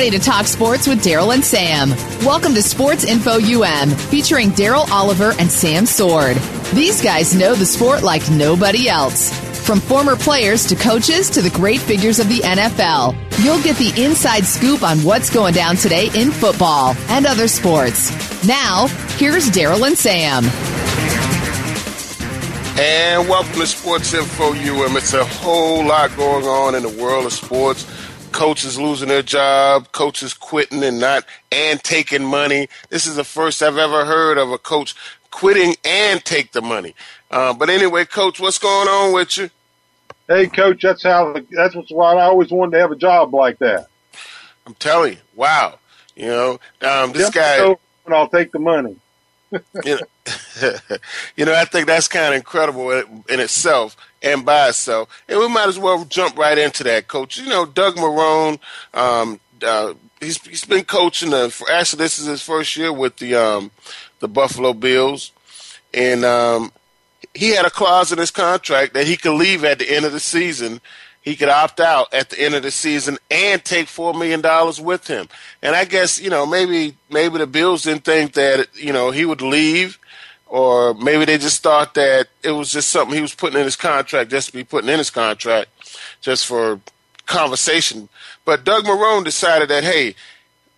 Ready to talk sports with Daryl and Sam. Welcome to Sports Info UM, featuring Daryl Oliver and Sam Sword. These guys know the sport like nobody else. From former players to coaches to the great figures of the NFL, you'll get the inside scoop on what's going down today in football and other sports. Now, here's Daryl and Sam. And welcome to Sports Info UM. It's a whole lot going on in the world of sports. Coaches losing their job, coaches quitting and not and taking money. This is the first I've ever heard of a coach quitting and take the money. Uh, but anyway, coach, what's going on with you? Hey, coach, that's how. That's what's why I always wanted to have a job like that. I'm telling you, wow. You know, um, this Just guy. and I'll take the money. you, know, you know, I think that's kind of incredible in, in itself and by itself. And we might as well jump right into that, Coach. You know, Doug Marrone, um, uh, he's he's been coaching. The, actually, this is his first year with the um, the Buffalo Bills, and um, he had a clause in his contract that he could leave at the end of the season. He could opt out at the end of the season and take four million dollars with him. And I guess you know maybe maybe the Bills didn't think that you know he would leave, or maybe they just thought that it was just something he was putting in his contract just to be putting in his contract, just for conversation. But Doug Marrone decided that hey,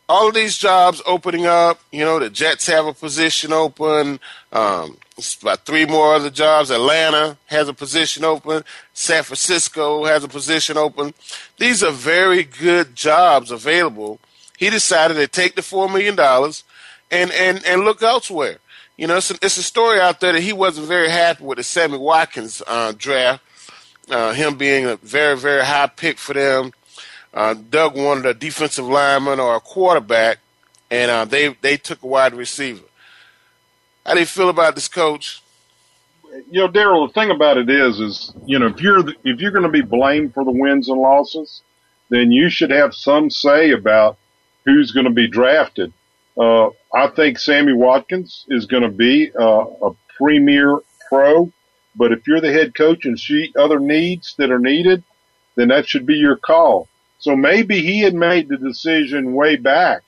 all of these jobs opening up. You know, the Jets have a position open. Um, about three more other jobs. Atlanta has a position open. San Francisco has a position open. These are very good jobs available. He decided to take the four million dollars and and and look elsewhere. You know, it's a, it's a story out there that he wasn't very happy with the Sammy Watkins uh, draft. Uh, him being a very very high pick for them. Uh, Doug wanted a defensive lineman or a quarterback, and uh, they they took a wide receiver. How do you feel about this, coach? You know, Daryl. The thing about it is, is you know, if you're the, if you're going to be blamed for the wins and losses, then you should have some say about who's going to be drafted. Uh, I think Sammy Watkins is going to be uh, a premier pro, but if you're the head coach and see other needs that are needed, then that should be your call. So maybe he had made the decision way back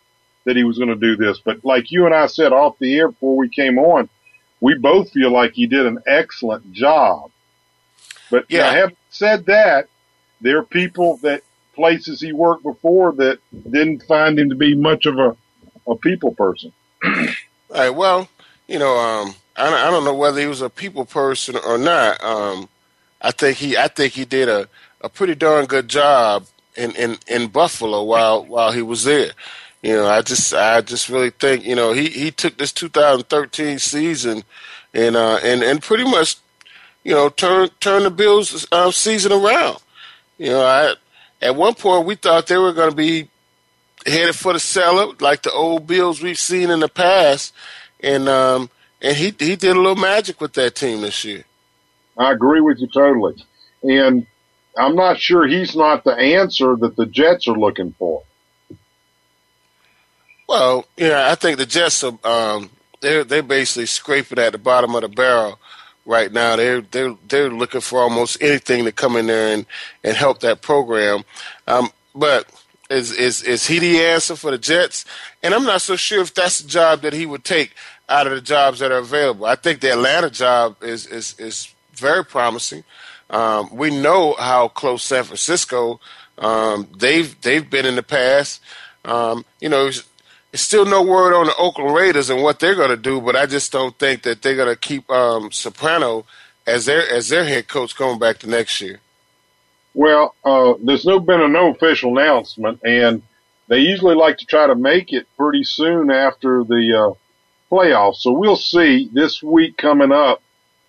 that he was going to do this. But like you and I said off the air before we came on, we both feel like he did an excellent job. But Yeah. I have said that there are people that places he worked before that didn't find him to be much of a, a people person. All right. Well, you know, um, I, I don't know whether he was a people person or not. Um, I think he, I think he did a, a pretty darn good job in, in, in Buffalo while while he was there. You know, I just I just really think you know he, he took this 2013 season and uh, and and pretty much you know turn turn the Bills uh, season around. You know, I at one point we thought they were going to be headed for the cellar, like the old Bills we've seen in the past, and um, and he he did a little magic with that team this year. I agree with you totally. And I'm not sure he's not the answer that the Jets are looking for. Well, yeah, I think the Jets are um, they're they're basically scraping at the bottom of the barrel right now. They're they're they're looking for almost anything to come in there and, and help that program. Um, but is is is he the answer for the Jets? And I'm not so sure if that's the job that he would take out of the jobs that are available. I think the Atlanta job is is is very promising. Um, we know how close San Francisco um, they've they've been in the past. Um, you know, it's, it's still no word on the Oakland Raiders and what they're going to do, but I just don't think that they're going to keep um, Sparano as their as their head coach going back to next year. Well, uh, there's no been a no official announcement, and they usually like to try to make it pretty soon after the uh, playoffs. So we'll see. This week coming up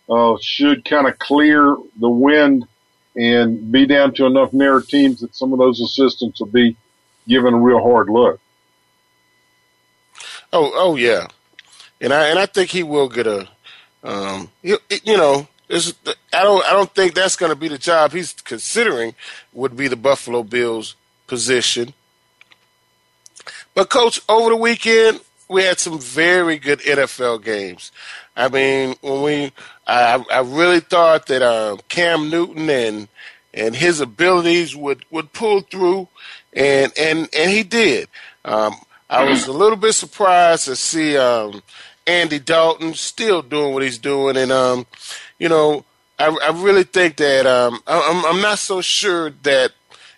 uh, should kind of clear the wind and be down to enough narrow teams that some of those assistants will be given a real hard look. Oh, oh yeah, and I and I think he will get a, um, you, you know, I don't I don't think that's going to be the job he's considering would be the Buffalo Bills position. But coach, over the weekend we had some very good NFL games. I mean, when we I I really thought that um, Cam Newton and and his abilities would would pull through, and and and he did. Um, I was a little bit surprised to see um, Andy Dalton still doing what he's doing, and um, you know, I, I really think that um, I'm, I'm not so sure that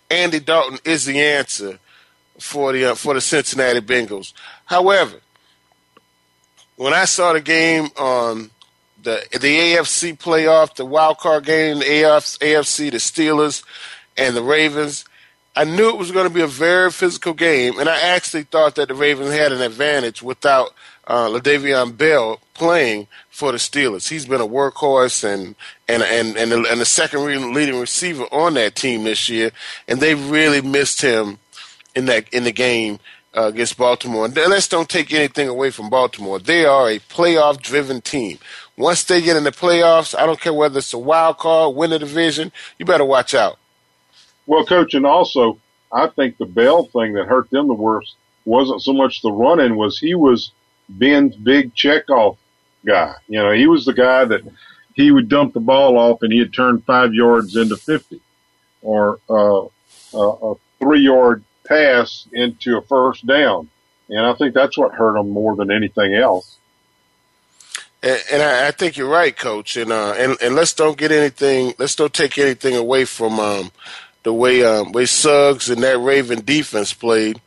Andy Dalton is the answer for the uh, for the Cincinnati Bengals. However, when I saw the game on the the AFC playoff, the wild card game, the AFC, the Steelers and the Ravens, I knew it was going to be a very physical game, and I actually thought that the Ravens had an advantage without uh, Le'Veon Bell playing for the Steelers. He's been a workhorse and and and and the, and the second leading receiver on that team this year, and they really missed him in that in the game uh, against Baltimore. And let's don't take anything away from Baltimore. They are a playoff driven team. Once they get in the playoffs, I don't care whether it's a wild card, win the division, you better watch out. Well, coach, and also I think the Bell thing that hurt them the worst wasn't so much the running was he was Ben's big checkoff guy. You know, he was the guy that he would dump the ball off and he'd turn five yards into 50 or uh, a three yard pass into a first down. And I think that's what hurt him more than anything else. And, and I, I, think you're right, Coach. And uh, and and let's don't get anything. Let's don't take anything away from um, the way um, way Suggs and that Raven defense played.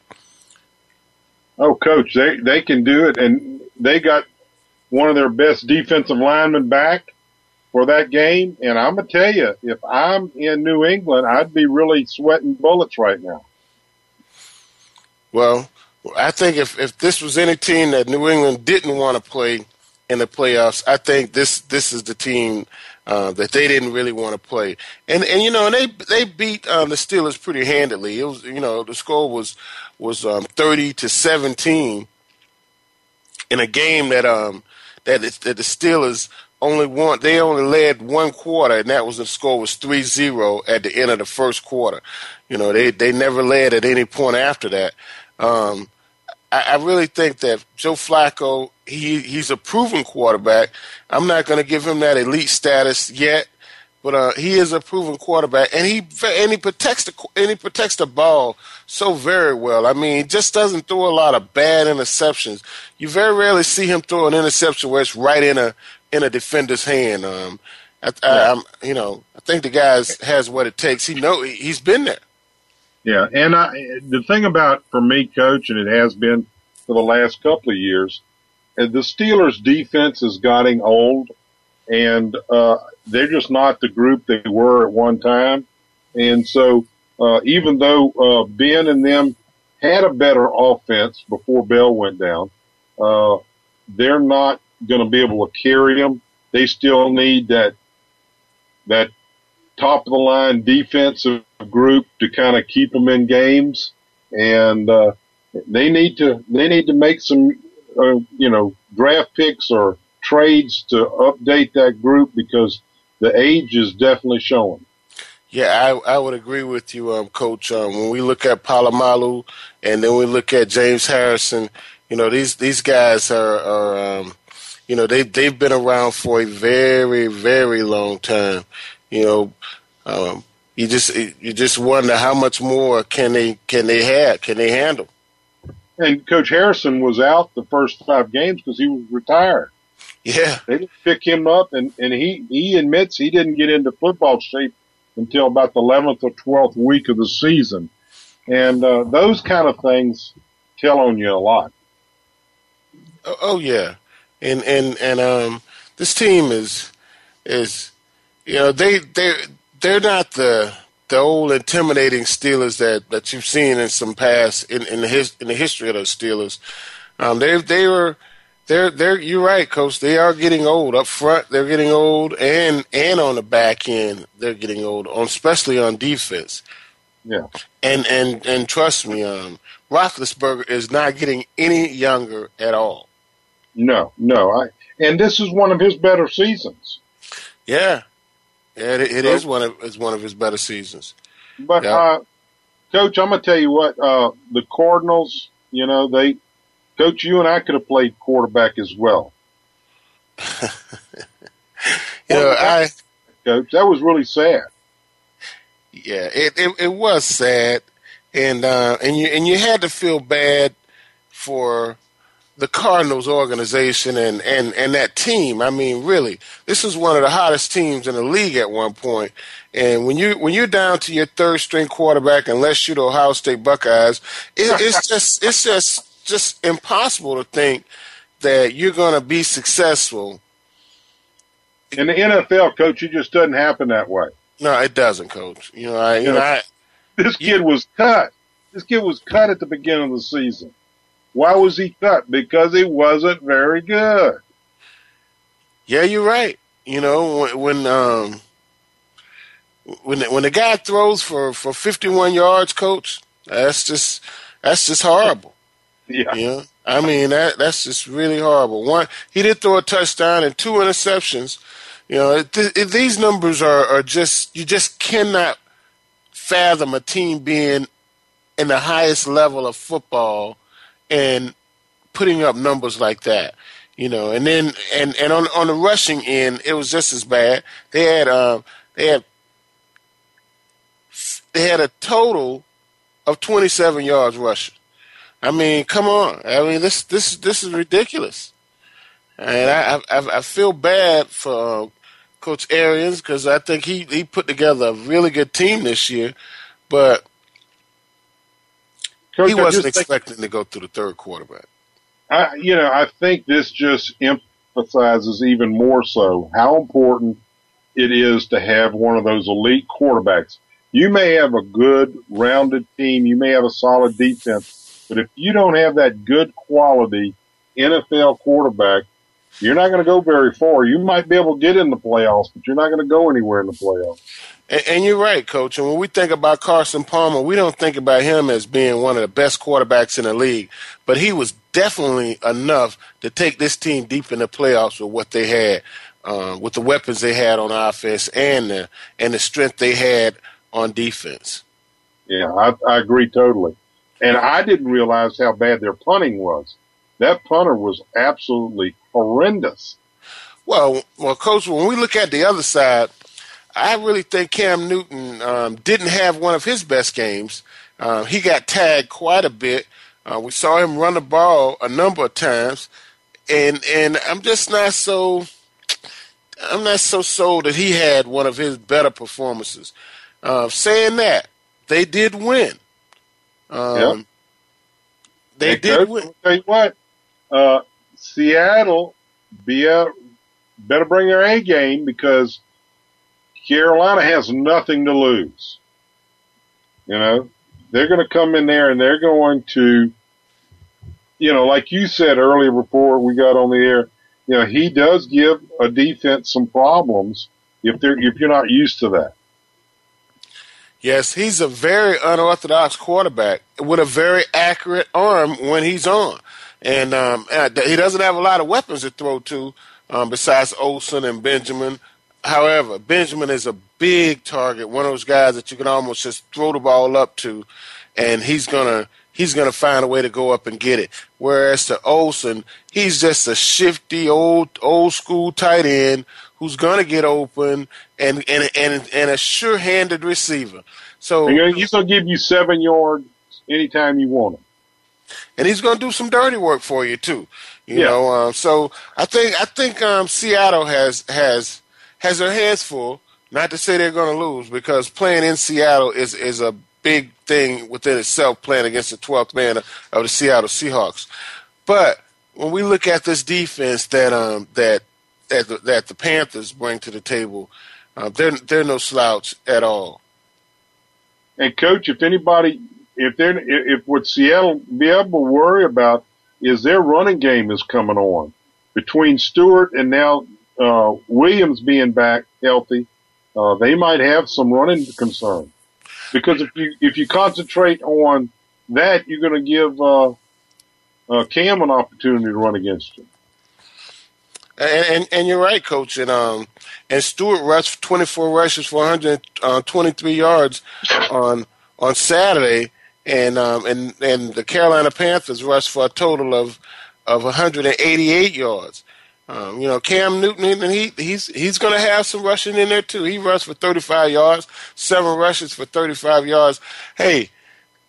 Oh, Coach, they they can do it, and they got one of their best defensive linemen back for that game. And I'm gonna tell you, if I'm in New England, I'd be really sweating bullets right now. Well, I think if if this was any team that New England didn't want to play in the playoffs, I think this this is the team uh, that they didn't really want to play. And and you know, and they they beat um, the Steelers pretty handily. It was you know the score was was um, thirty to seventeen in a game that um that that the Steelers only won. They only led one quarter, and that was the score was 3-0 at the end of the first quarter. You know, they they never led at any point after that. Um, I, I really think that Joe Flacco, he he's a proven quarterback. I'm not going to give him that elite status yet, but uh, he is a proven quarterback, and he and he protects the and he protects the ball so very well. I mean, he just doesn't throw a lot of bad interceptions. You very rarely see him throw an interception where it's right in a in a defender's hand. Um, I, I, I'm, you know, I think the guy has what it takes. He know he's been there. Yeah, and I, the thing about for me, coach, and it has been for the last couple of years, uh, the Steelers' defense is getting old, and uh, they're just not the group they were at one time. And so, uh, even though uh, Ben and them had a better offense before Bell went down, uh, they're not going to be able to carry them. They still need that that top of the line defensive group to kind of keep them in games, and uh, they need to they need to make some uh, you know draft picks or trades to update that group because the age is definitely showing. Yeah, I, I would agree with you, um, Coach. Um, when we look at Polamalu and then we look at James Harrison, you know these these guys are, are um, you know they they've been around for a very very long time. You know, um, you just you just wonder how much more can they can they have can they handle. And Coach Harrison was out the first five games because he was retired. Yeah, they didn't pick him up, and and he he admits he didn't get into football shape until about the eleventh or twelfth week of the season, and uh, those kind of things tell on you a lot. Oh, oh yeah, and and and um, this team is is you know they they they're not the the old intimidating Steelers that, that you've seen in some past in, in the his, in the history of the Steelers. Um, they they were they're they're you're right, coach. They are getting old up front. They're getting old, and and on the back end, they're getting old. On especially on defense. Yeah. And and and trust me, um, Roethlisberger is not getting any younger at all. No, no. I and this is one of his better seasons. Yeah, yeah. It, it so, is one of it's one of his better seasons. But yeah. uh, coach, I'm gonna tell you what. Uh, the Cardinals, you know, they, coach, you and I could have played quarterback as well. you know, I, coach, that was really sad. Yeah, it it, it was sad, and uh, and you and you had to feel bad for the Cardinals organization and, and, and that team. I mean, really, this is one of the hottest teams in the league at one point. And when you when you're down to your third string quarterback, unless you're the Ohio State Buckeyes, it, it's just it's just just impossible to think that you're going to be successful. In the NFL, coach, it just doesn't happen that way. No, it doesn't, coach. You know, I, you, you know, I, this kid was cut. This kid was cut at the beginning of the season. Why was he cut? Because he wasn't very good. Yeah, you're right. You know, when, when um when when the guy throws for for 51 yards, coach, that's just that's just horrible. Yeah. Know? I mean that that's just really horrible. One, he did throw a touchdown and two interceptions. You know, these numbers are are just you just cannot fathom a team being in the highest level of football and putting up numbers like that. You know, and then and and on on the rushing end, it was just as bad. They had um they had they had a total of 27 yards rushing. I mean, come on. I mean, this this this is ridiculous. And I I, I feel bad for uh, Coach Arians because I think he he put together a really good team this year, but Coach, he wasn't expecting think, to go through the third quarterback. I, you know, I think this just emphasizes even more so how important it is to have one of those elite quarterbacks. You may have a good rounded team, you may have a solid defense, but if you don't have that good quality NFL quarterback, you're not going to go very far. You might be able to get in the playoffs, but you're not going to go anywhere in the playoffs. And, and, you're right, Coach. And when we think about Carson Palmer, we don't think about him as being one of the best quarterbacks in the league, but he was definitely enough to take this team deep in the playoffs with what they had, uh, with the weapons they had on offense and the and the strength they had on defense. Yeah, I, I agree totally. And I didn't realize how bad their punting was. That punter was absolutely horrendous. Well, well, coach, when we look at the other side, I really think Cam Newton um, didn't have one of his best games. Uh, he got tagged quite a bit. Uh, we saw him run the ball a number of times, and and I'm just not so. I'm not so sold that he had one of his better performances. Uh, saying that, they did win. Um, yep. They hey, did Coach, win. Tell you what, uh, Seattle be a, better bring their A game because Carolina has nothing to lose. You know, they're going to come in there and they're going to, you know, like you said earlier before we got on the air, you know, he does give a defense some problems if they're, if you're not used to that. Yes, he's a very unorthodox quarterback with a very accurate arm when he's on and um, he doesn't have a lot of weapons to throw to um, besides Olsen and Benjamin. However, Benjamin is a big target, one of those guys that you can almost just throw the ball up to, and he's gonna he's gonna find a way to go up and get it. Whereas to Olsen, he's just a shifty old old school tight end who's gonna get open and and and, and a sure handed receiver. So he's gonna give you seven yards anytime you want him and he's going to do some dirty work for you too. You yeah. know, um, so I think I think um, Seattle has has has their hands full. Not to say they're going to lose because playing in Seattle is is a big thing within itself. Playing against the 12th man of the Seattle Seahawks, but when we look at this defense that um that that the, that the Panthers bring to the table, uh, they're they're no slouch at all. And coach, if anybody, if they're, if what Seattle be able to worry about is their running game is coming on between Stewart and now uh, Williams being back healthy, uh, they might have some running concern. Because if you if you concentrate on that, you're going to give uh, uh, Cam an opportunity to run against you. And, and, and you're right, coach. And um and Stewart rushed 24 rushes for 123 uh, yards on on Saturday, and um and and the Carolina Panthers rushed for a total of of 188 yards. Um, you know, Cam Newton, and he he's he's going to have some rushing in there too. He rushed for 35 yards, seven rushes for 35 yards. Hey,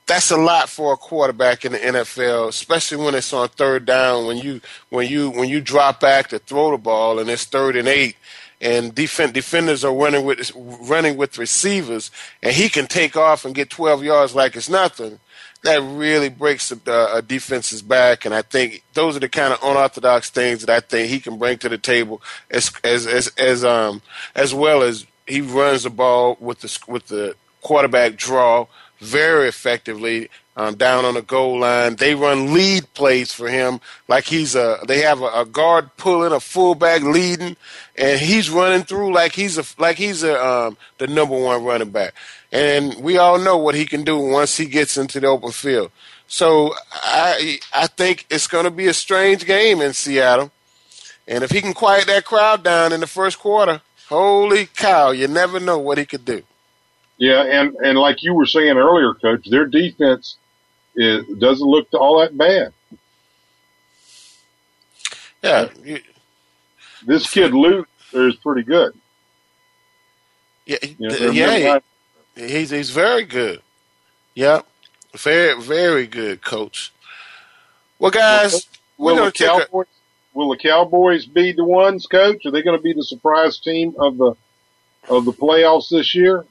that's a lot for a quarterback in the NFL, especially when it's on third down. When you when you when you drop back to throw the ball and it's third and eight, and defend, defenders are running with running with receivers, and he can take off and get 12 yards like it's nothing that really breaks a, a defense's back. And I think those are the kind of unorthodox things that I think he can bring to the table, as as as as um as well as he runs the ball with the with the quarterback draw very effectively um, down on the goal line. They run lead plays for him like he's a. They have a, a, guard pulling, a fullback leading, and he's running through like he's a like he's a um, the number one running back. And we all know what he can do once he gets into the open field. So I I think it's going to be a strange game in Seattle. And if he can quiet that crowd down in the first quarter, holy cow, you never know what he could do. Yeah, and and like you were saying earlier, coach, their defense is, doesn't look all that bad. Yeah, this kid Luke is pretty good. Yeah, you know, yeah, He's he's very good. Yep, very very good, coach. Well, guys, will, will the Cowboys a, will the Cowboys be the ones, coach? Are they going to be the surprise team of the of the playoffs this year?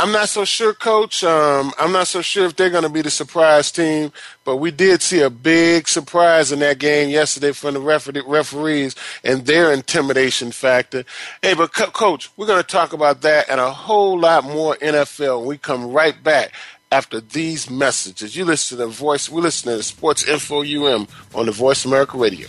I'm not so sure, Coach. Um, I'm not so sure if they're going to be the surprise team, but we did see a big surprise in that game yesterday from the referees and their intimidation factor. Hey, but Co- Coach, we're going to talk about that and a whole lot more NFL. We come right back after these messages. You listen to the voice. We listen to Sports Info UM on the Voice America Radio.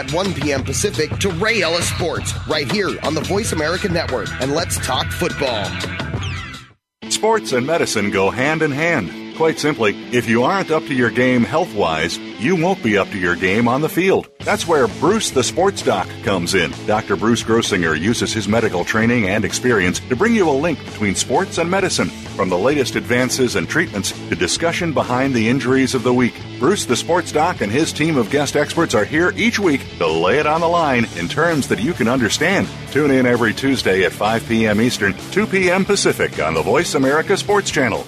at 1 p.m. Pacific to Ray Ellis Sports right here on the Voice America Network. And let's talk football. Sports and medicine go hand in hand. Quite simply, if you aren't up to your game health wise, you won't be up to your game on the field. That's where Bruce the Sports Doc comes in. Dr. Bruce Grossinger uses his medical training and experience to bring you a link between sports and medicine, from the latest advances and treatments to discussion behind the injuries of the week. Bruce the Sports Doc and his team of guest experts are here each week to lay it on the line in terms that you can understand. Tune in every Tuesday at 5 p.m. Eastern, 2 p.m. Pacific on the Voice America Sports Channel.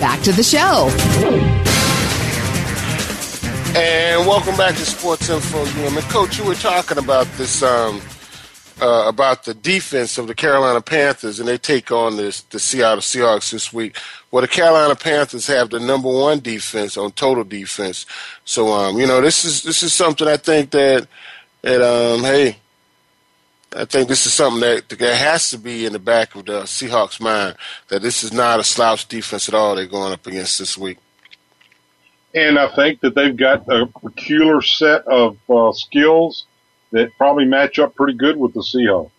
back to the show. And welcome back to Sports Info UM. And Coach, you were talking about this um, uh, about the defense of the Carolina Panthers, and they take on this, the Seattle Seahawks this week. Well, the Carolina Panthers have the number one defense on total defense. So, um, you know, this is this is something I think that that um, hey, I think this is something that that has to be in the back of the Seahawks' mind that this is not a slouch defense at all. They're going up against this week. And I think that they've got a peculiar set of uh, skills that probably match up pretty good with the Seahawks.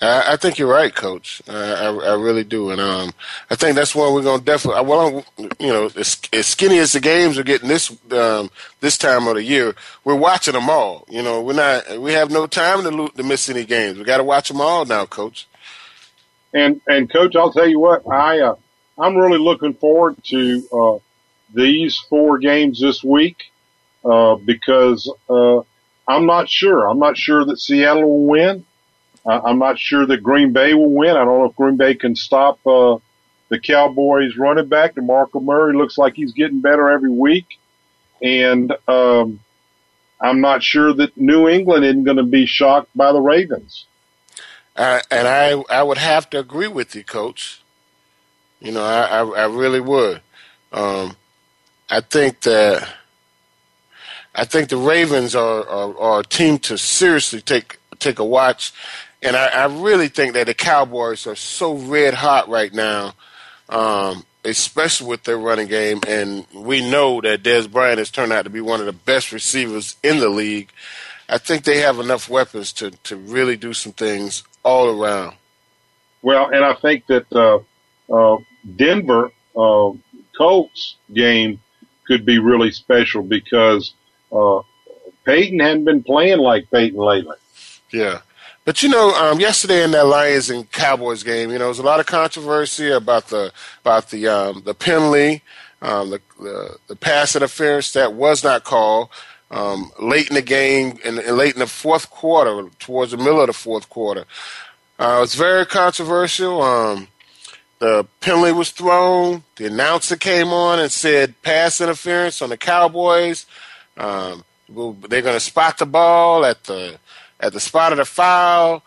I, I think you're right, Coach. I, I, I really do, and um, I think that's one we're going to definitely. Well, I'm, you know, as, as skinny as the games are getting this um, this time of the year, we're watching them all. You know, we're not. We have no time to, lo- to miss any games. We got to watch them all now, Coach. And and Coach, I'll tell you what, I uh, I'm really looking forward to uh, these four games this week uh, because. Uh, I'm not sure. I'm not sure that Seattle will win. I'm not sure that Green Bay will win. I don't know if Green Bay can stop uh, the Cowboys running back. DeMarco Murray looks like he's getting better every week. And um, I'm not sure that New England isn't going to be shocked by the Ravens. Uh, and I, I would have to agree with you, Coach. You know, I, I, I really would. Um, I think that I think the Ravens are, are, are a team to seriously take take a watch, and I, I, really think that the Cowboys are so red hot right now, um, especially with their running game. And we know that Dez Bryant has turned out to be one of the best receivers in the league. I think they have enough weapons to to really do some things all around. Well, and I think that uh, uh, Denver uh, Colts game could be really special because uh, Peyton hadn't been playing like Peyton lately. Yeah. But you know, um, yesterday in that Lions and Cowboys game, you know, there was a lot of controversy about the about the um, the penalty, um, the, the the pass interference that was not called um, late in the game and, and, late in the fourth quarter, towards the middle of the fourth quarter. Uh, it was very controversial. Um, the penalty was thrown. The announcer came on and said pass interference on the Cowboys. Um, they're going to spot the ball at the at the spot of the foul.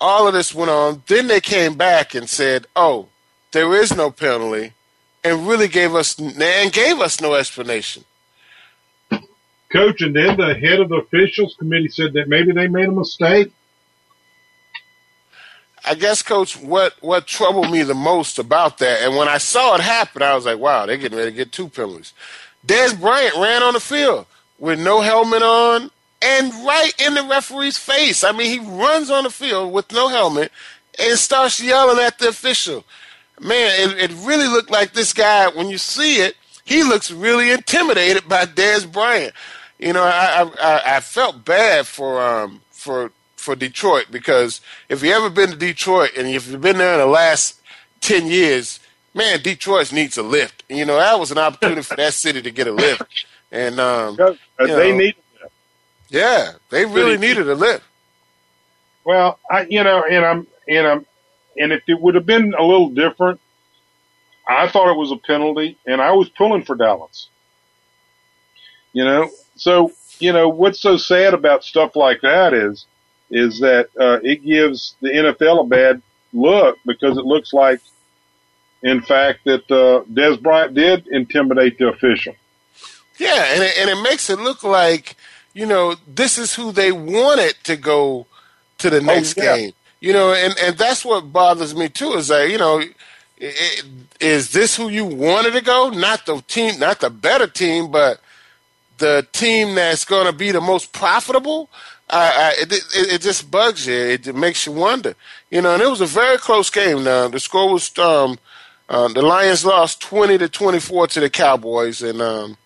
All of this went on. Then they came back and said, "Oh, there is no penalty," and really gave us and gave us no explanation. Coach, and then the head of the officials committee said that maybe they made a mistake. I guess, Coach, what what troubled me the most about that, and when I saw it happen, I was like, "Wow, they're getting ready to get two penalties." Dez Bryant ran on the field with no helmet on and right in the referee's face. I mean, he runs on the field with no helmet and starts yelling at the official. Man, it, it really looked like this guy, when you see it, he looks really intimidated by Dez Bryant. You know, I, I, I felt bad for, um, for, for Detroit because if you ever been to Detroit and if you've been there in the last 10 years, man, Detroit needs a lift. You know, that was an opportunity for that city to get a lift. And um, uh, they need. Yeah, they really needed a lift. Well, I you know, and I'm and I'm and if it would have been a little different, I thought it was a penalty, and I was pulling for Dallas. You know, so you know what's so sad about stuff like that is is that uh, it gives the NFL a bad look because it looks like, in fact, that uh, Dez Bryant did intimidate the official. Yeah, and it, and it makes it look like you know this is who they wanted to go to the oh, next oh, yeah. game. You know, and and that's what bothers me too. Is that you know, it, is this who you wanted to go? Not the team, not the better team, but the team that's going to be the most profitable. I, I, it, it, it, just bugs you. It, makes you wonder. You know, and it was a very close game. Now the score was um, uh, the Lions lost twenty to twenty four to the Cowboys, and um,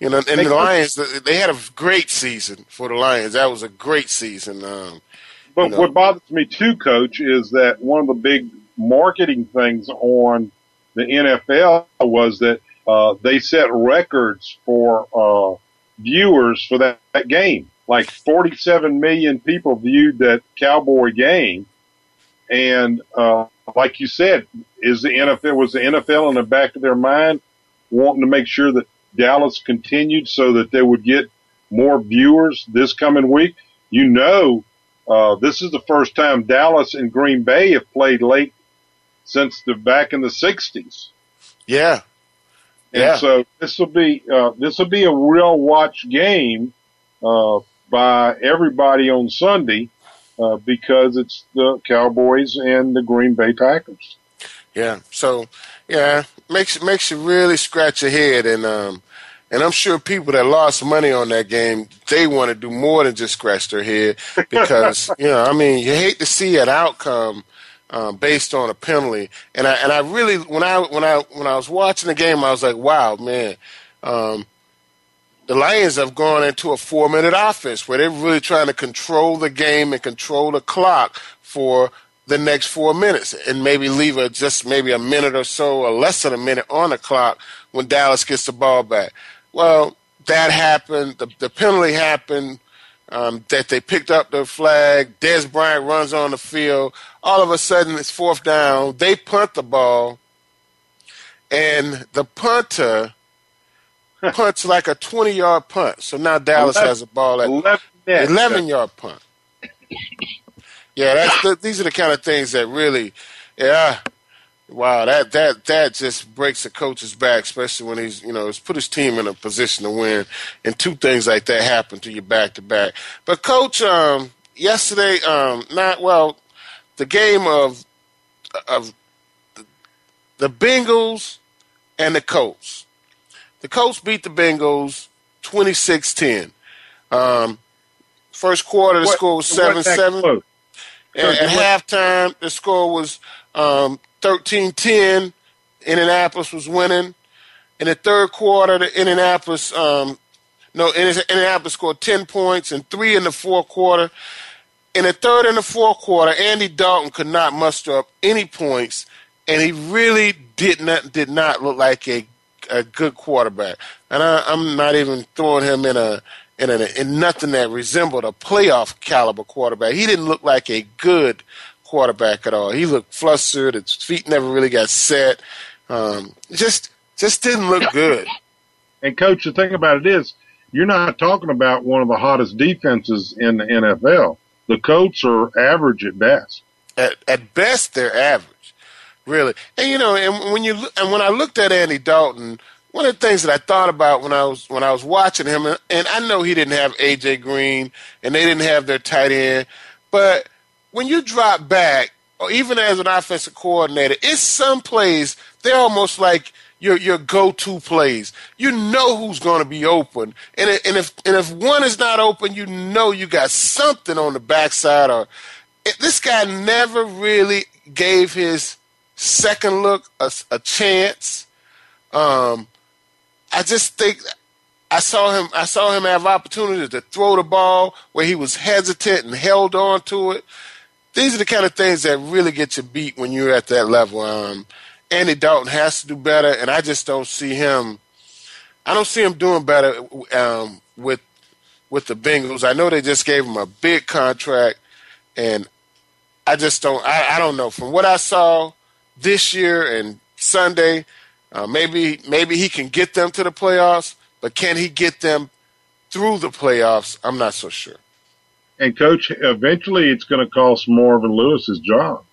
you know, and the Lions, they had a great season for the Lions. That was a great season. Um, but you know. what bothers me too, Coach, is that one of the big marketing things on the NFL was that uh, they set records for uh, viewers for that, that game. Like 47 million people viewed that Cowboy game, and uh, like you said, is the NFL was the NFL in the back of their mind wanting to make sure that Dallas continued so that they would get more viewers this coming week. You know, uh, this is the first time Dallas and Green Bay have played late since the back in the '60s. Yeah, and yeah. so this will be uh, this will be a real watch game uh, by everybody on Sunday uh, because it's the Cowboys and the Green Bay Packers. Yeah. So yeah, makes makes you really scratch your head, and um, and I'm sure people that lost money on that game, they want to do more than just scratch their head because you know, I mean, you hate to see an outcome um, based on a penalty, and I and I really when I when I when I was watching the game, I was like, wow, man. Um, the Lions have gone into a four minute offense where they're really trying to control the game and control the clock for the next four minutes and maybe leave a, just maybe a minute or so or less than a minute on the clock when Dallas gets the ball back. Well, that happened. The, the penalty happened. Um, that they picked up the flag. Dez Bryant runs on the field. All of a sudden, it's fourth down. They punt the ball, and the punter punts like a 20 yard punt. So now Dallas 11, has a ball at 11, 11 yard punt. Yeah, that's the, these are the kind of things that really, yeah, wow, that that that just breaks a coach's back, especially when he's you know has put his team in a position to win, and two things like that happen to you back to back. But coach, um, yesterday, um, not well, the game of of the Bengals and the Colts. The Colts beat the Bengals 26-10. Um, first quarter, the What- score was 7-7. close? At, at halftime, the score was um, 13-10. Indianapolis was winning. In the third quarter, the Indianapolis um, no Indianapolis scored 10 points and three in the fourth quarter. In the third and the fourth quarter, Andy Dalton could not muster up any points, and he really did not did not look like a a good quarterback. And I, I'm not even throwing him in a in, a, in nothing that resembled a playoff caliber quarterback. He didn't look like a good quarterback at all. He looked flustered. His feet never really got set. Um, just just didn't look good. And coach, the thing about it is, you're not talking about one of the hottest defenses in the NFL. The Colts are average at best. At at best, they're average, really. And you know, and when you and when I looked at Andy Dalton, one of the things that I thought about when I was when I was watching him, and I know he didn't have AJ Green and they didn't have their tight end, but when you drop back, or even as an offensive coordinator, it's some plays they're almost like your your go-to plays. You know who's going to be open, and and if and if one is not open, you know you got something on the backside. Or it, this guy never really gave his second look a, a chance. Um, I just think I saw him. I saw him have opportunities to throw the ball where he was hesitant and held on to it. These are the kind of things that really get you beat when you're at that level. Um, Andy Dalton has to do better, and I just don't see him. I don't see him doing better um, with with the Bengals. I know they just gave him a big contract, and I just don't. I, I don't know. From what I saw this year and Sunday, uh, maybe maybe he can get them to the playoffs, but can he get them through the playoffs? I'm not so sure. And coach, eventually it's going to cost Marvin Lewis his job.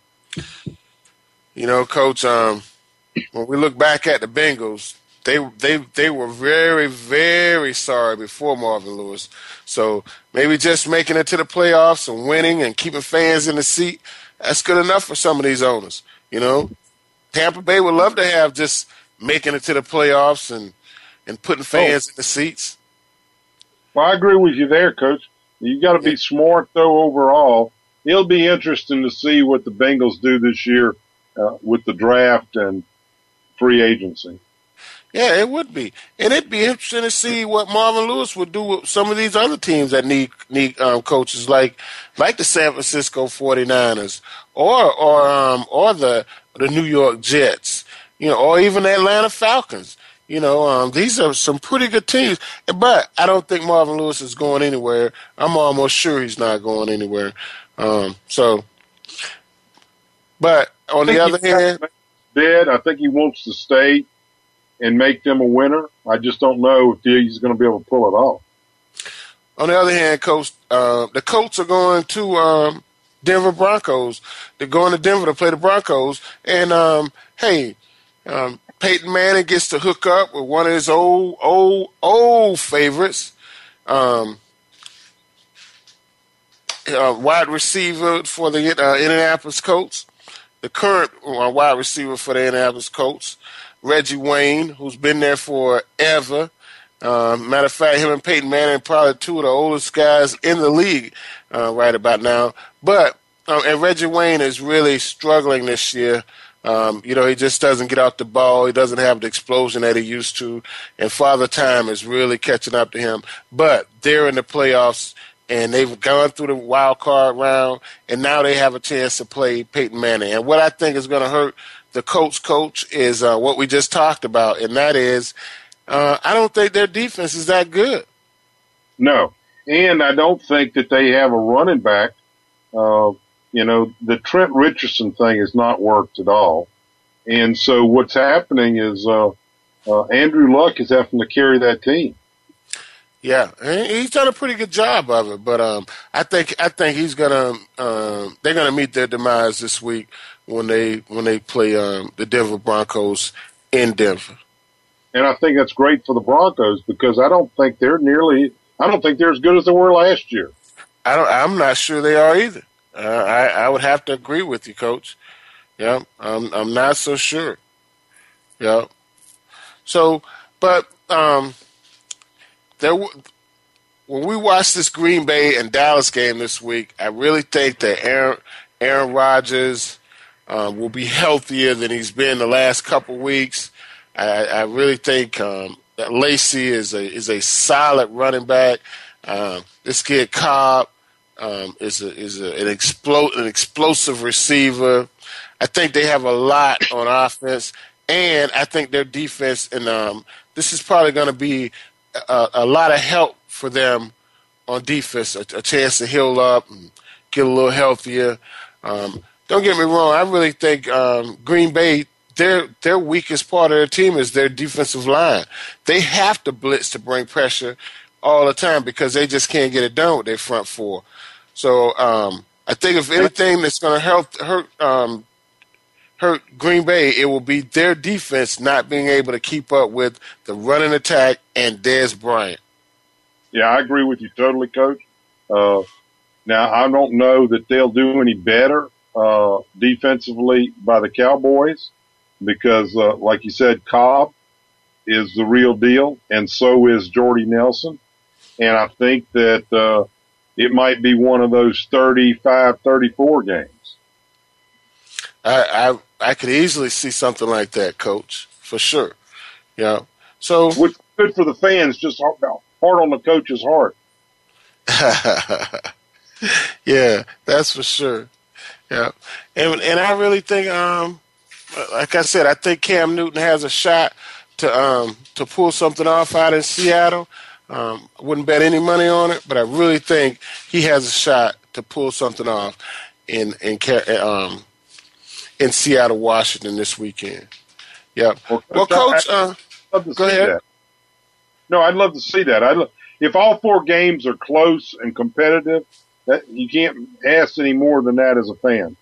You know, Coach. Um, when we look back at the Bengals, they they they were very very sorry before Marvin Lewis. So maybe just making it to the playoffs and winning and keeping fans in the seat that's good enough for some of these owners. You know, Tampa Bay would love to have just making it to the playoffs and and putting fans in the seats. Well, I agree with you there, coach. You got to be smart though overall. It'll be interesting to see what the Bengals do this year uh, with the draft and free agency. Yeah, it would be, and it'd be interesting to see what Marvin Lewis would do with some of these other teams that need need um, coaches, like like the San Francisco 49ers or or um, or the the New York Jets, you know, or even the Atlanta Falcons. You know, um, these are some pretty good teams. But I don't think Marvin Lewis is going anywhere. I'm almost sure he's not going anywhere. Um, so, but on the other hand, dead. I think he wants to stay and make them a winner. I just don't know if he's going to be able to pull it off. On the other hand, coach, uh, the Colts are going to um, Denver Broncos. They're going to Denver to play the Broncos, and um, hey, um, Peyton Manning gets to hook up with one of his old, old, old favorites, um, uh, wide receiver for the uh, Indianapolis Colts, the current uh, wide receiver for the Indianapolis Colts, Reggie Wayne, who's been there forever. Uh, matter of fact, him and Peyton Manning are probably two of the oldest guys in the league uh, right about now. But um, and Reggie Wayne is really struggling this year. Um, you know, he just doesn't get out the ball. He doesn't have the explosion that he used to. And Father Time is really catching up to him. But they're in the playoffs and they've gone through the wild card round and now they have a chance to play Peyton Manning. And what I think is going to hurt the Colts coach is uh, what we just talked about, and that is uh, I don't think their defense is that good. No. And I don't think that they have a running back uh, you know, the Trent Richardson thing has not worked at all. And so what's happening is, uh, uh, Andrew Luck is having to carry that team. Yeah, he's done a pretty good job of it, but um, I think I think he's gonna um, they're gonna meet their demise this week when they when they play um, the Denver Broncos in Denver. And I think that's great for the Broncos because I don't think they're nearly I don't think they're as good as they were last year. I don't. I'm not sure they are either. Uh, I, I would have to agree with you, Coach. Yeah, I'm I'm not so sure. Yeah. So, but um, there when we watched this Green Bay and Dallas game this week, I really think that Aaron Aaron Rodgers um, will be healthier than he's been the last couple weeks. I, I really think um, that Lacy is a is a solid running back. Um, this kid Cobb um, is a, is a, an explode an explosive receiver. I think they have a lot on offense, and I think their defense and um, this is probably going to be a, a, lot of help for them on defense. A, a, chance to heal up and get a little healthier. Um, don't get me wrong. I really think um, Green Bay their their weakest part of their team is their defensive line. They have to blitz to bring pressure all the time because they just can't get it done with their front four. So um, I think if anything that's going to help hurt um, hurt Green Bay, it will be their defense not being able to keep up with the running attack and Dez Bryant. Yeah, I agree with you totally, Coach. Uh, now I don't know that they'll do any better uh, defensively by the Cowboys because, uh, like you said, Cobb is the real deal, and so is Jordy Nelson. And I think that uh, it might be one of those 35, 34 games. I, I, I could easily see something like that, Coach, for sure. Yeah. So, which good for the fans, just hard, on the coach's heart. yeah, that's for sure. Yeah, and and I really think, um, like I said, I think Cam Newton has a shot to um to pull something off out in Seattle. Um, I wouldn't bet any money on it, but I really think he has a shot to pull something off in in um, in Seattle, Washington this weekend. Yeah. Well, well Coach, uh, go ahead. That. No, I'd love to see that. I if all four games are close and competitive, that you can't ask any more than that as a fan.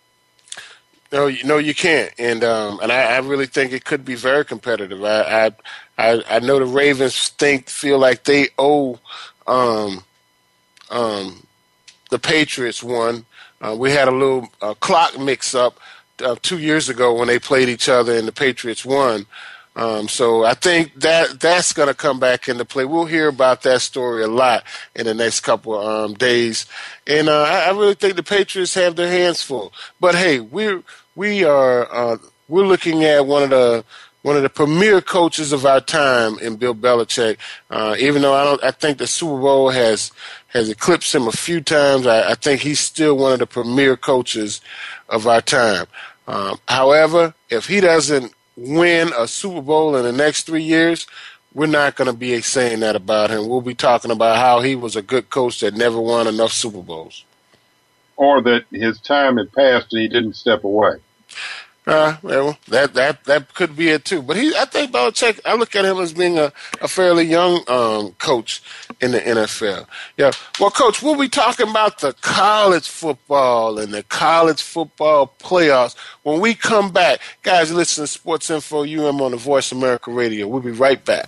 No, you, no, you can't, and um, and I, I really think it could be very competitive. I, I, I, I know the Ravens think feel like they owe um, um, the Patriots one. Uh, we had a little uh, clock mix up uh, two years ago when they played each other, and the Patriots won. Um, so I think that that's going to come back into play. We'll hear about that story a lot in the next couple of um, days, and uh, I, I, really think the Patriots have their hands full. But hey, we're we are uh, we're looking at one of the one of the premier coaches of our time in Bill Belichick. Uh, even though I don't, I think the Super Bowl has has eclipsed him a few times. I, I think he's still one of the premier coaches of our time. Um, however, if he doesn't win a Super Bowl in the next three years, we're not going to be saying that about him. We'll be talking about how he was a good coach that never won enough Super Bowls. Or that his time had passed and he didn't step away. Uh, well, that that that could be it too. But he, I think Belichick. I look at him as being a, a fairly young um, coach in the NFL. Yeah. Well, coach, we'll be talking about the college football and the college football playoffs when we come back. Guys, listen to Sports Info UM on the Voice America Radio. We'll be right back.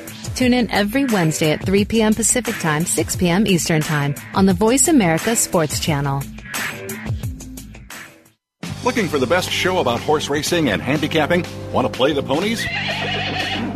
Tune in every Wednesday at 3 p.m. Pacific Time, 6 p.m. Eastern Time on the Voice America Sports Channel. Looking for the best show about horse racing and handicapping? Want to play the ponies?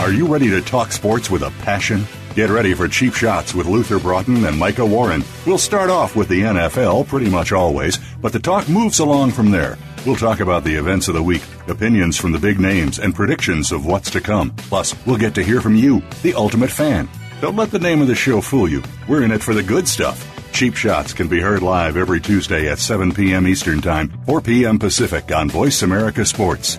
Are you ready to talk sports with a passion? Get ready for Cheap Shots with Luther Broughton and Micah Warren. We'll start off with the NFL pretty much always, but the talk moves along from there. We'll talk about the events of the week, opinions from the big names, and predictions of what's to come. Plus, we'll get to hear from you, the ultimate fan. Don't let the name of the show fool you. We're in it for the good stuff. Cheap Shots can be heard live every Tuesday at 7 p.m. Eastern Time, 4 p.m. Pacific on Voice America Sports.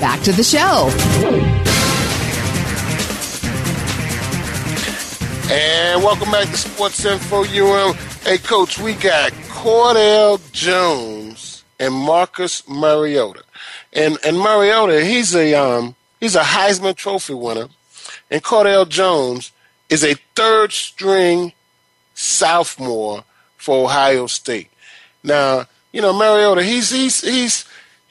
back to the show. And welcome back to Sports Info UM. Hey, Coach, we got Cardale Jones and Marcus Mariota. And and Mariota, he's a um he's a Heisman Trophy winner, and Cardale Jones is a third string sophomore for Ohio State. Now, you know, Mariota, he's he's he's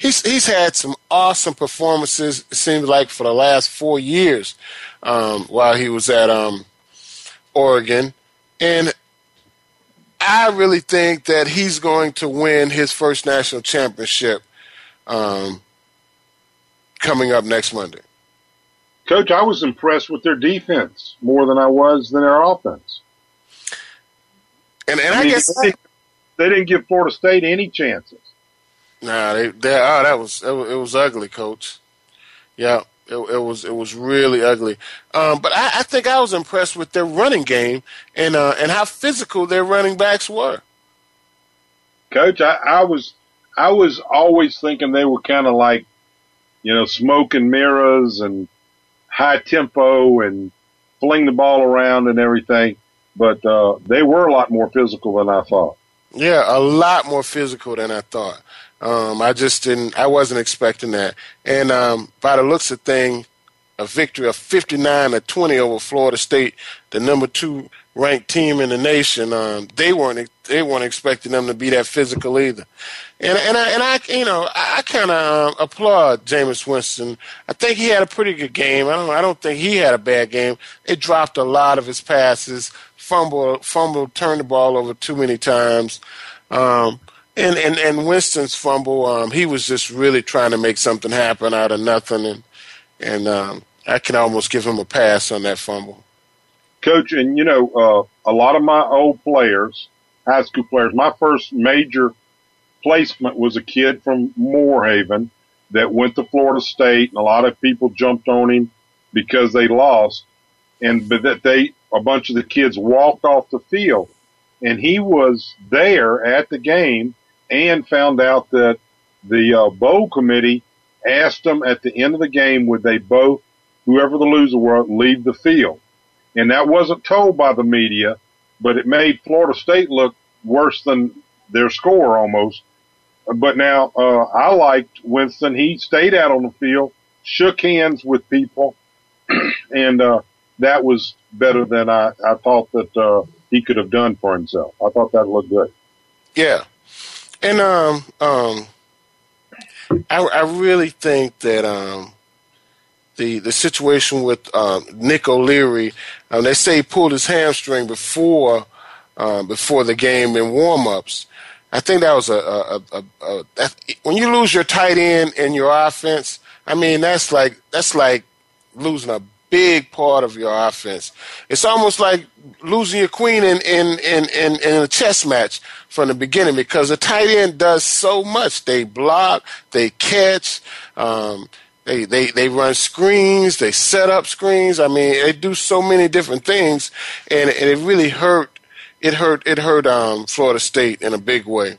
he's he's had some awesome performances. It seems like for the last four years, um, while he was at um, Oregon, and I really think that he's going to win his first national championship um, coming up next Monday. Coach, I was impressed with their defense more than I was than their offense. And and I, I mean, guess they, they didn't give Florida State any chances. Nah, they, they oh that was it, was it was ugly, coach. Yeah, it, it was it was really ugly. Um, but I, I think I was impressed with their running game and uh, and how physical their running backs were. Coach, I, I was I was always thinking they were kind of like, you know, smoke and mirrors and high tempo and fling the ball around and everything. But uh, they were a lot more physical than I thought. Yeah, a lot more physical than I thought. Um, I just didn't. I wasn't expecting that. And um, by the looks of thing, a victory of 59 to 20 over Florida State, the number two ranked team in the nation. Um, they weren't they weren't expecting them to be that physical either. And and I and I you know I, I kind of um, applaud Jameis Winston. I think he had a pretty good game. I don't I don't think he had a bad game. It dropped a lot of his passes, fumbled fumble turned the ball over too many times. Um, and and and Winston's fumble, um, he was just really trying to make something happen out of nothing, and and um, I can almost give him a pass on that fumble. Coach, and you know, uh, a lot of my old players, high school players, my first major placement was a kid from Moore Haven that went to Florida State, and a lot of people jumped on him because they lost, and but that they a bunch of the kids walked off the field, and he was there at the game and found out that the uh, bowl committee asked them at the end of the game would they both, whoever the loser were, leave the field. And that wasn't told by the media, but it made Florida State look worse than their score almost. But now, uh, I liked Winston. He stayed out on the field, shook hands with people, and, uh, that was better than I, I thought that, uh, he could have done for himself. I thought that looked good. Yeah. And um, um, I, I really think that um, the the situation with um, Nick O'Leary, um, they say he pulled his hamstring before um, before the game in warmups. I think that was a, a, a, a that, when you lose your tight end in your offense. I mean, that's like that's like losing a big part of your offense. It's almost like losing your queen in, in, in, in, in a chess match from the beginning because the tight end does so much. They block, they catch, um, they, they, they run screens, they set up screens. I mean, they do so many different things and, and it really hurt, it hurt, it hurt, um, Florida State in a big way.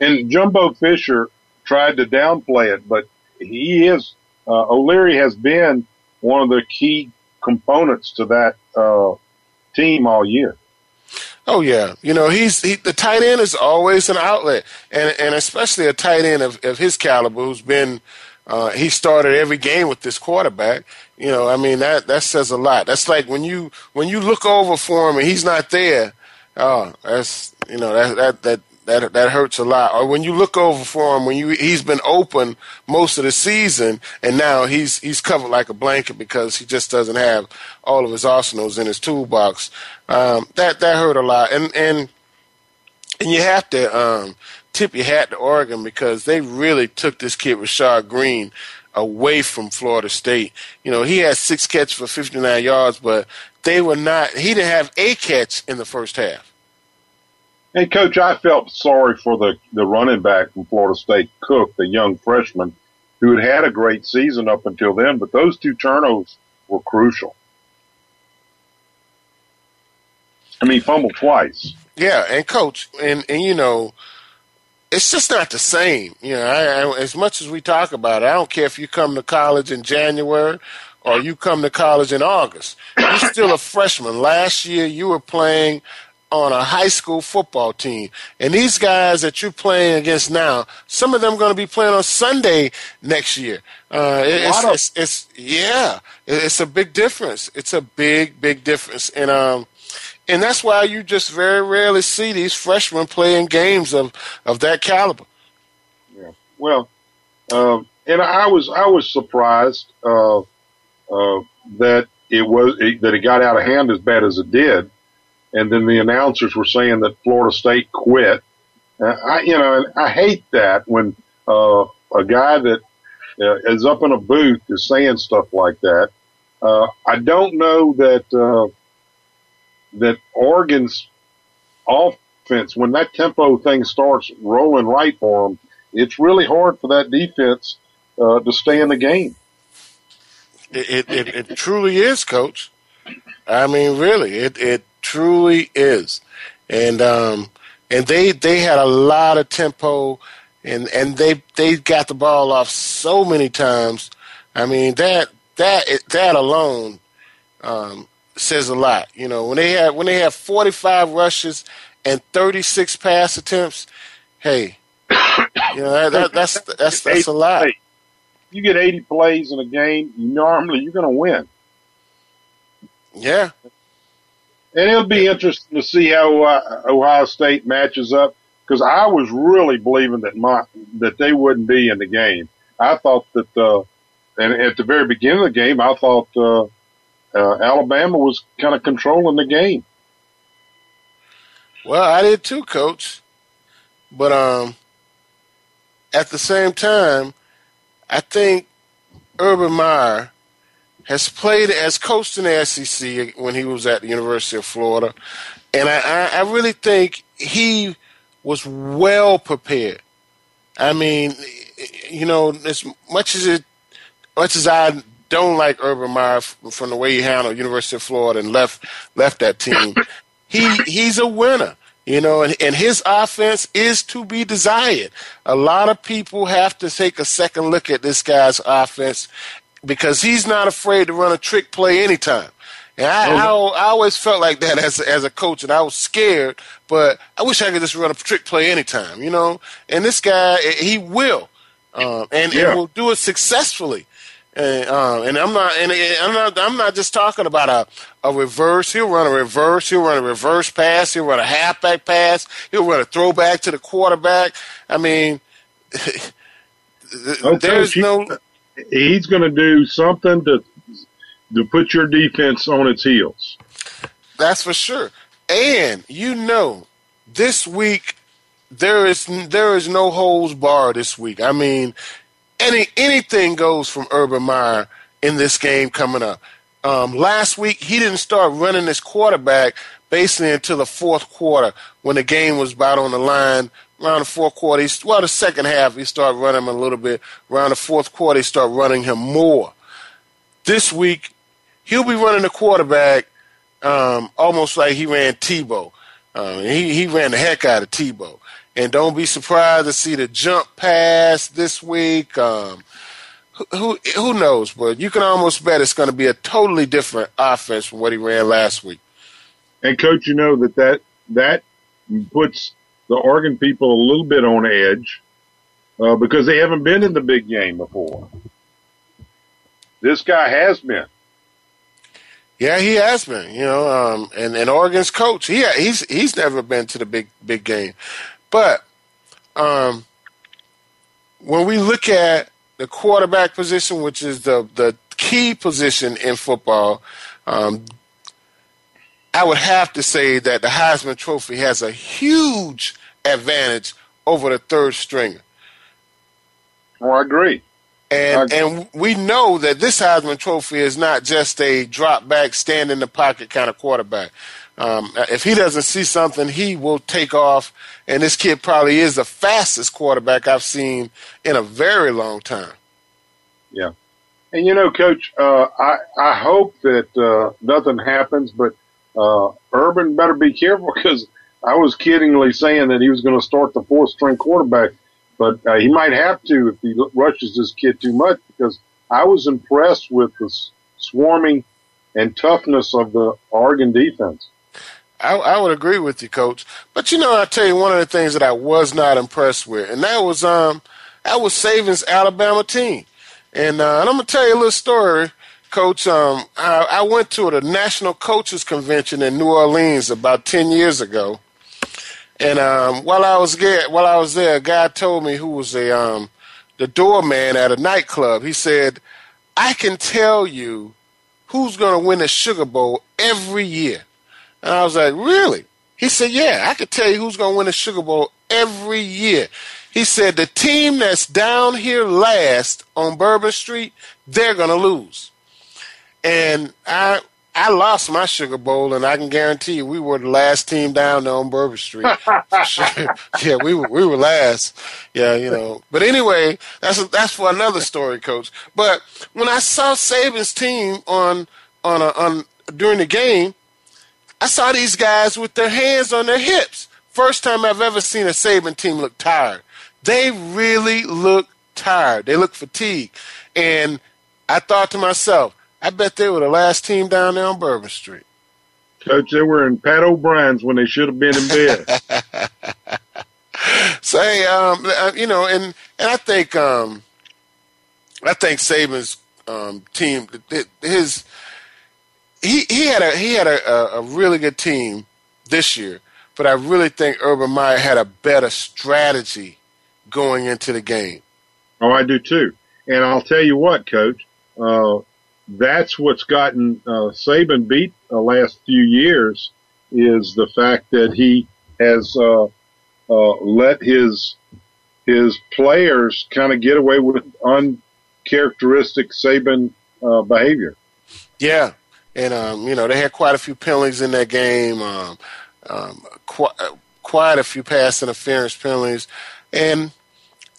And Jimbo Fisher tried to downplay it, but he is, uh, O'Leary has been one of the key components to that uh, team all year. Oh yeah, you know he's he, the tight end is always an outlet, and and especially a tight end of, of his caliber who's been uh, he started every game with this quarterback. You know, I mean that that says a lot. That's like when you when you look over for him and he's not there. Oh, that's you know that that that that that hurts a lot. Or when you look over for him, when you he's been open most of the season, and now he's he's covered like a blanket because he just doesn't have all of his arsenals in his toolbox. Um, that that hurt a lot, and and and you have to um, tip your hat to Oregon because they really took this kid Rashad Greene away from Florida State. You know, he had six catches for 59 yards, but they were not. He didn't have a catch in the first half. And coach, I felt sorry for the, the running back from Florida State, Cook, the young freshman who had had a great season up until then, but those two turnovers were crucial. I mean, fumbled twice. Yeah, and coach, and and you know, it's just not the same. You know, I, I, as much as we talk about it, I don't care if you come to college in January or you come to college in August. You're still a freshman. Last year, you were playing on a high school football team. And these guys that you're playing against now, some of them are going to be playing on Sunday next year. Uh, it's, it's, it's, yeah, it's a big difference. It's a big, big difference. And, um, and that's why you just very rarely see these freshmen playing games of, of that caliber. Yeah. Well, um, and I was, I was surprised, uh, uh, that it was, it, that it got out of hand as bad as it did and then the announcers were saying that Florida State quit. Uh, I, you know, I hate that when uh, a guy that uh, is up in a booth is saying stuff like that. Uh, I don't know that uh, that Oregon's offense, when that tempo thing starts rolling right for them, it's really hard for that defense uh, to stay in the game. It, it, it truly is, Coach. I mean, really, it it truly is. And um, and they they had a lot of tempo, and and they they got the ball off so many times. I mean that that that alone um, says a lot. You know when they had when they had 45 rushes and 36 pass attempts, hey, you know that, that, that's that's that's a lot. You get 80 plays in a game, normally you're going to win. Yeah, and it'll be interesting to see how uh, Ohio State matches up because I was really believing that my that they wouldn't be in the game. I thought that, uh, and at the very beginning of the game, I thought uh, uh, Alabama was kind of controlling the game. Well, I did too, Coach. but um, at the same time, I think Urban Meyer has played as coached in the SEC when he was at the University of Florida, and I, I really think he was well prepared. I mean, you know, as much as it, much as I don't like Urban Meyer from the way he handled University of Florida and left left that team, he he's a winner. You know, and, and his offense is to be desired. A lot of people have to take a second look at this guy's offense because he's not afraid to run a trick play anytime. And I, I, I, always felt like that as a, as a coach, and I was scared. But I wish I could just run a trick play anytime, you know. And this guy, he will, um, and, yeah. and will do it successfully. And, um, and I'm not, and I'm not, I'm not just talking about a, a reverse. He'll run a reverse. He'll run a reverse pass. He'll run a halfback pass. He'll run a throwback to the quarterback. I mean, oh, there's no. He's going to do something to to put your defense on its heels. That's for sure. And you know, this week there is there is no holds bar this week. I mean, any anything goes from Urban Meyer in this game coming up. Um, last week he didn't start running his quarterback basically until the fourth quarter when the game was about on the line. Around the fourth quarter, he, well, the second half he started running him a little bit. Around the fourth quarter, he started running him more. This week, he'll be running the quarterback um, almost like he ran Tebow. Um, he he ran the heck out of Tebow. And don't be surprised to see the jump pass this week. Um, who who knows? But you can almost bet it's going to be a totally different offense from what he ran last week. And coach, you know that that that puts the Oregon people a little bit on edge uh, because they haven't been in the big game before. This guy has been. Yeah, he has been. You know, um, and and Oregon's coach, he he's he's never been to the big big game. But um, when we look at the quarterback position, which is the the key position in football, um, I would have to say that the Heisman Trophy has a huge advantage over the third stringer. Well, I agree. And and we know that this Heisman Trophy is not just a drop back, stand in the pocket kind of quarterback. Um, if he doesn't see something, he will take off. And this kid probably is the fastest quarterback I've seen in a very long time. Yeah. And you know, Coach, uh, I I hope that uh, nothing happens, but uh, Urban better be careful because I was kiddingly saying that he was going to start the fourth string quarterback, but uh, he might have to if he rushes this kid too much because I was impressed with the swarming and toughness of the Oregon defense. I, I would agree with you, Coach. But you know, I tell you one of the things that I was not impressed with, and that was um, that was Saban's Alabama team. And, uh, and I'm gonna tell you a little story, Coach. Um, I, I went to the National Coaches Convention in New Orleans about ten years ago, and um, while I was there, while I was there, a guy told me who was a um, the doorman at a nightclub. He said, "I can tell you who's going to win the Sugar Bowl every year." And I was like, really? He said, yeah, I can tell you who's going to win the Sugar Bowl every year. He said, the team that's down here last on Bourbon Street, they're going to lose. And I, I lost my Sugar Bowl, and I can guarantee you we were the last team down there on Bourbon Street. yeah, we were we were last. Yeah, you know. But anyway, that's that's for another story, Coach. But when I saw Saban's team on on a, on during the game, I saw these guys with their hands on their hips. First time I've ever seen a Saban team look tired. They really look tired. They look fatigued. And I thought to myself, I bet they were the last team down there on Bourbon Street. Coach, they were in Pat O'Brien's when they should have been in bed. Say, um, uh, you know, and and I think um, I think Saban's um, team, his he he had a he had a, a really good team this year, but I really think Urban Meyer had a better strategy going into the game. Oh, I do too. And I'll tell you what, Coach, uh, that's what's gotten uh, Saban beat the last few years is the fact that he has uh, uh, let his his players kind of get away with uncharacteristic Saban uh, behavior. Yeah, and um, you know they had quite a few penalties in that game. Um, um, quite, quite a few pass interference penalties, and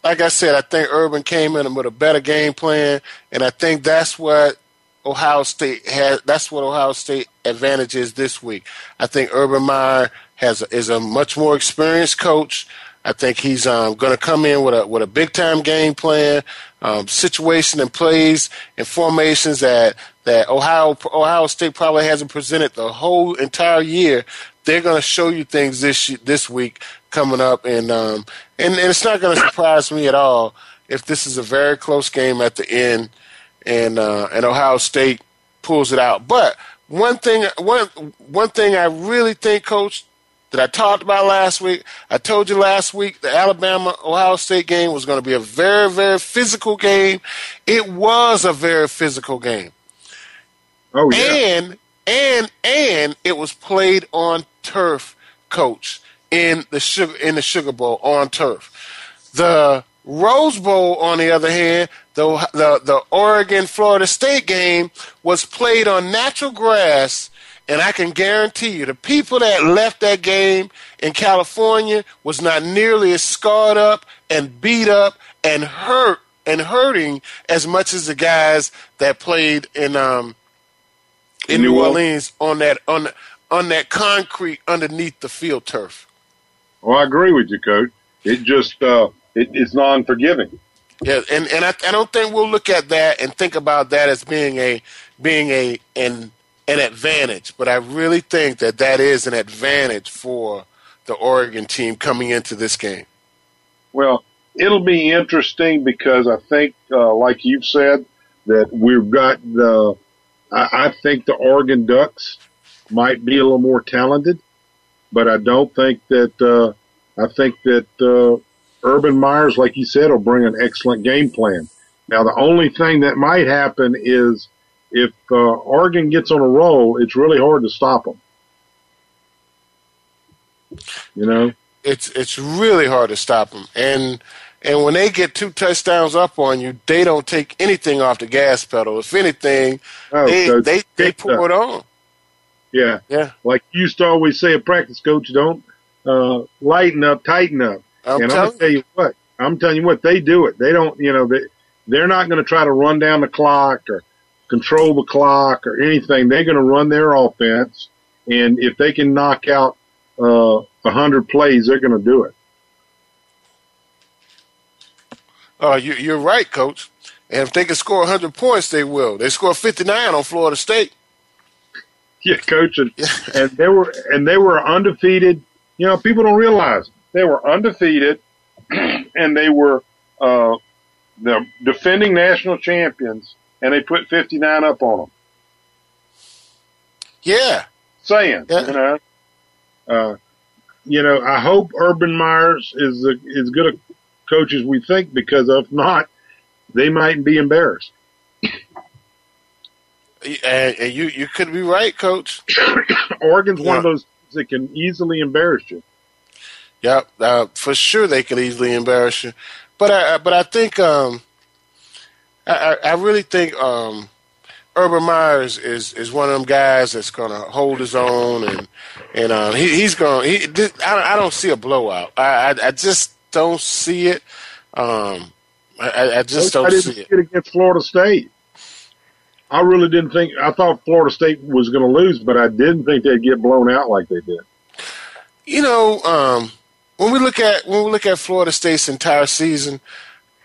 like I said, I think Urban came in with a better game plan, and I think that's what Ohio State has. That's what Ohio State advantage is this week. I think Urban Meyer has is a much more experienced coach. I think he's um, going to come in with a with a big time game plan, um, situation and plays and formations that that Ohio Ohio State probably hasn't presented the whole entire year. They're going to show you things this this week coming up, and um, and, and it's not going to surprise me at all if this is a very close game at the end, and uh, and Ohio State pulls it out. But one thing one one thing I really think, Coach, that I talked about last week. I told you last week the Alabama Ohio State game was going to be a very, very physical game. It was a very physical game. Oh yeah. And and and it was played on turf, coach, in the sugar in the Sugar Bowl on turf. The Rose Bowl, on the other hand, the the the Oregon Florida State game was played on natural grass and I can guarantee you, the people that left that game in California was not nearly as scarred up and beat up and hurt and hurting as much as the guys that played in um in New, New Orleans on that on on that concrete underneath the field turf. Well, I agree with you, coach. It just uh, it, it's non-forgiving. Yeah, and and I, I don't think we'll look at that and think about that as being a being a an an advantage, but I really think that that is an advantage for the Oregon team coming into this game. Well, it'll be interesting because I think, uh, like you've said, that we've got the. I, I think the Oregon Ducks might be a little more talented, but I don't think that. Uh, I think that uh, Urban Myers, like you said, will bring an excellent game plan. Now, the only thing that might happen is if uh, Oregon gets on a roll, it's really hard to stop them. You know, it's it's really hard to stop them, and and when they get two touchdowns up on you, they don't take anything off the gas pedal. If anything, oh, they so they they pour it on. Yeah, yeah. Like you used to always say, a practice coach, don't uh, lighten up, tighten up. I'm and I'm gonna tell you what, I'm telling you what, they do it. They don't, you know, they they're not going to try to run down the clock or control the clock or anything. They're going to run their offense, and if they can knock out uh, a uh, hundred plays, they're going to do it. Uh, you, you're right, Coach. And if they can score 100 points, they will. They scored 59 on Florida State. Yeah, coach, and, and they were and they were undefeated. You know, people don't realize they were undefeated, and they were uh, the defending national champions and they put 59 up on them. Yeah. Saying, yeah. you know, uh, you know, I hope Urban Myers is a, as good a coach as we think because if not, they might be embarrassed. And, and you you could be right, Coach. Oregon's yeah. one of those that can easily embarrass you. Yeah, uh, for sure they could easily embarrass you. But I but I think um, I, I really think um, Urban Myers is is one of them guys that's going to hold his own, and and uh, he, he's gonna He, I, I don't see a blowout. I, I, I just don't see it. Um, I, I just don't I didn't see it. it against Florida State. I really didn't think. I thought Florida State was going to lose, but I didn't think they'd get blown out like they did. You know, um, when we look at when we look at Florida State's entire season,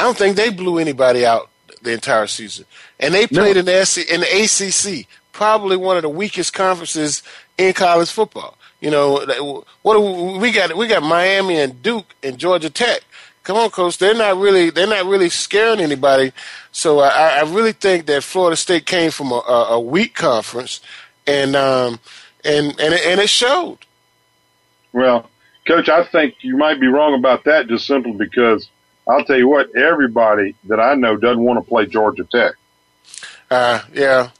I don't think they blew anybody out the entire season, and they played no. in the SC, in the ACC, probably one of the weakest conferences in college football. You know, what we, we got? We got Miami and Duke and Georgia Tech. Come on, coach. They're not really they're not really scaring anybody. So I, I really think that Florida State came from a, a weak conference, and um, and and it, and it showed. Well, coach, I think you might be wrong about that, just simply because I'll tell you what, everybody that I know doesn't want to play Georgia Tech. Uh, yeah.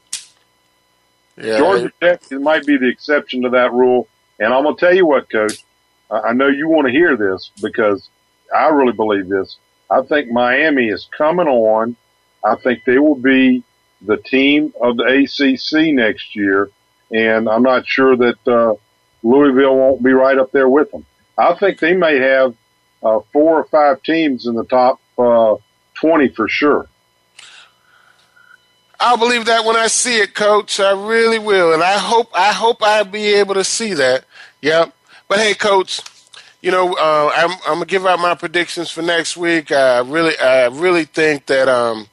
Yeah. Georgia Tech might be the exception to that rule. And I'm going to tell you what, coach, I know you want to hear this because I really believe this. I think Miami is coming on. I think they will be the team of the ACC next year, and I'm not sure that uh, Louisville won't be right up there with them. I think they may have uh, four or five teams in the top uh, 20 for sure. I'll believe that when I see it, Coach. I really will, and I hope I hope I'll be able to see that. Yep. But hey, Coach, you know uh, I'm, I'm gonna give out my predictions for next week. I really I really think that um,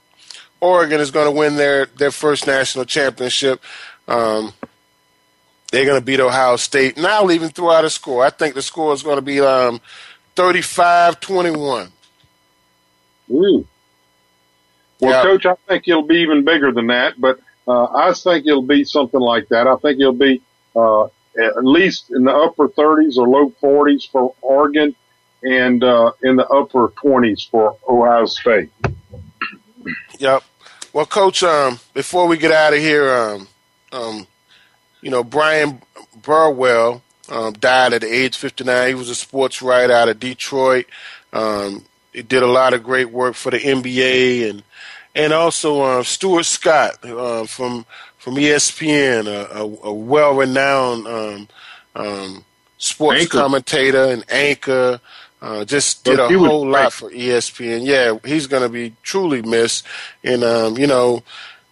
Oregon is going to win their their first national championship. Um, they're going to beat Ohio State, and I'll even throw out a score. I think the score is going to be um, 35-21. Ooh. Well, yep. Coach, I think it'll be even bigger than that, but uh, I think it'll be something like that. I think it'll be uh, at least in the upper 30s or low 40s for Oregon and uh, in the upper 20s for Ohio State. Yep. Well, Coach, um, before we get out of here, um, um, you know, Bryan Burwell um, died at the age 59. He was a sports writer out of Detroit. Um, he did a lot of great work for the NBA and and also uh, Stuart Scott uh, from from ESPN, a, a, a well-renowned um, um, sports anchor. commentator and anchor. Uh, just did a whole lot for ESPN. Yeah, he's going to be truly missed. And um, you know,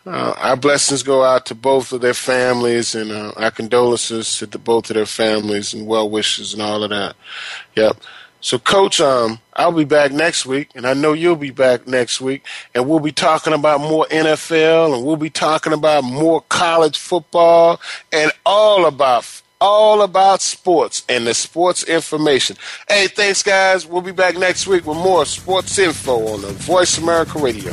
uh, our blessings go out to both of their families, and uh, our condolences to the, both of their families, and well wishes and all of that. Yep. So, Coach, um, I'll be back next week, and I know you'll be back next week, and we'll be talking about more NFL, and we'll be talking about more college football, and all about all about sports and the sports information. Hey, thanks, guys. We'll be back next week with more sports info on the Voice America Radio.